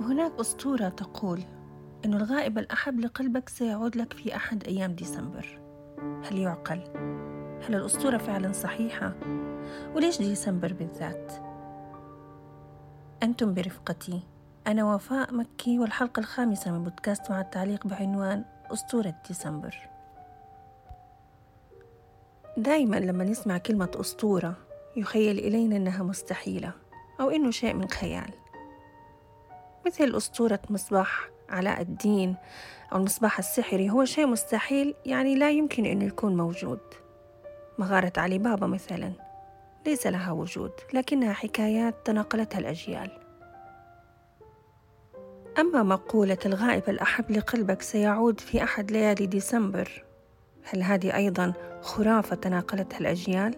هناك أسطورة تقول أن الغائب الأحب لقلبك سيعود لك في أحد أيام ديسمبر هل يعقل؟ هل الأسطورة فعلا صحيحة؟ وليش ديسمبر بالذات؟ أنتم برفقتي أنا وفاء مكي والحلقة الخامسة من بودكاست مع التعليق بعنوان أسطورة ديسمبر دائما لما نسمع كلمة أسطورة يخيل إلينا أنها مستحيلة أو إنه شيء من خيال مثل أسطورة مصباح علاء الدين أو المصباح السحري هو شيء مستحيل يعني لا يمكن أنه يكون موجود مغارة علي بابا مثلا ليس لها وجود لكنها حكايات تناقلتها الأجيال أما مقولة الغائب الأحب لقلبك سيعود في أحد ليالي ديسمبر هل هذه أيضا خرافة تناقلتها الأجيال؟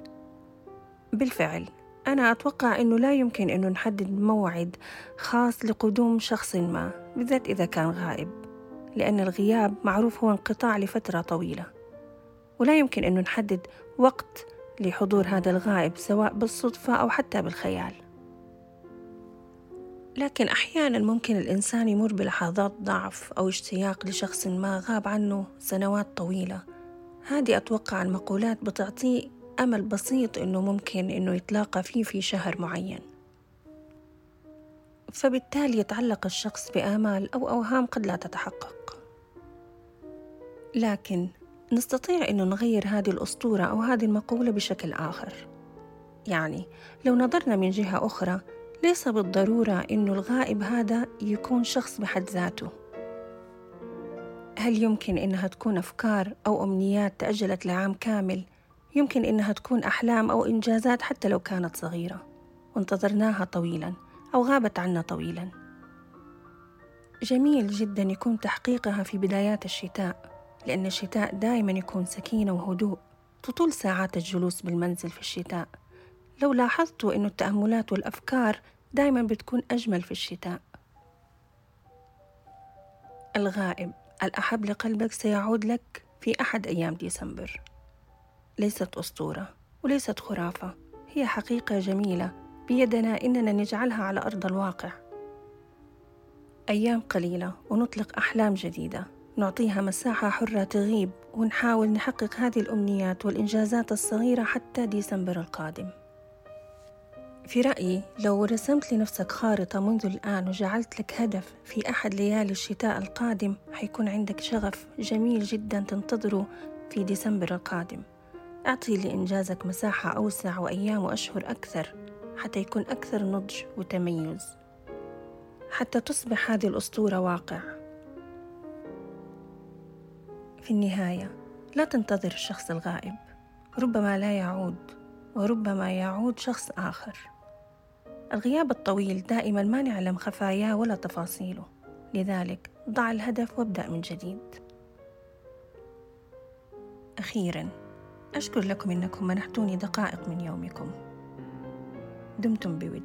بالفعل أنا أتوقع أنه لا يمكن أنه نحدد موعد خاص لقدوم شخص ما بالذات إذا كان غائب لأن الغياب معروف هو انقطاع لفترة طويلة. ولا يمكن أنه نحدد وقت لحضور هذا الغائب سواء بالصدفة أو حتى بالخيال. لكن أحيانا ممكن الإنسان يمر بلحظات ضعف أو اشتياق لشخص ما غاب عنه سنوات طويلة. هذه أتوقع المقولات بتعطيه أمل بسيط إنه ممكن إنه يتلاقى فيه في شهر معين. فبالتالي يتعلق الشخص بآمال أو أوهام قد لا تتحقق. لكن نستطيع أن نغير هذه الأسطورة أو هذه المقولة بشكل آخر. يعني لو نظرنا من جهة أخرى ليس بالضرورة أن الغائب هذا يكون شخص بحد ذاته. هل يمكن إنها تكون أفكار أو أمنيات تأجلت لعام كامل يمكن إنها تكون أحلام أو إنجازات حتى لو كانت صغيرة. وانتظرناها طويلا أو غابت عنا طويلا. جميل جدا يكون تحقيقها في بدايات الشتاء لأن الشتاء دائما يكون سكينة وهدوء تطول ساعات الجلوس بالمنزل في الشتاء. لو لاحظتوا أن التأملات والأفكار دائما بتكون أجمل في الشتاء. الغائب الأحب لقلبك سيعود لك في أحد أيام ديسمبر. ليست أسطورة وليست خرافة هي حقيقة جميلة بيدنا إننا نجعلها على أرض الواقع. أيام قليلة ونطلق أحلام جديدة نعطيها مساحة حرة تغيب ونحاول نحقق هذه الأمنيات والإنجازات الصغيرة حتى ديسمبر القادم. في رأيي لو رسمت لنفسك خارطة منذ الآن وجعلت لك هدف في أحد ليالي الشتاء القادم حيكون عندك شغف جميل جدا تنتظره في ديسمبر القادم. أعطي لإنجازك مساحة أوسع وأيام وأشهر أكثر حتى يكون أكثر نضج وتميز. حتى تصبح هذه الأسطورة واقع. في النهاية لا تنتظر الشخص الغائب. ربما لا يعود وربما يعود شخص آخر. الغياب الطويل دائما ما نعلم خفاياه ولا تفاصيله. لذلك ضع الهدف وابدأ من جديد. أخيرا أشكر لكم أنكم منحتوني دقائق من يومكم. دمتم بود.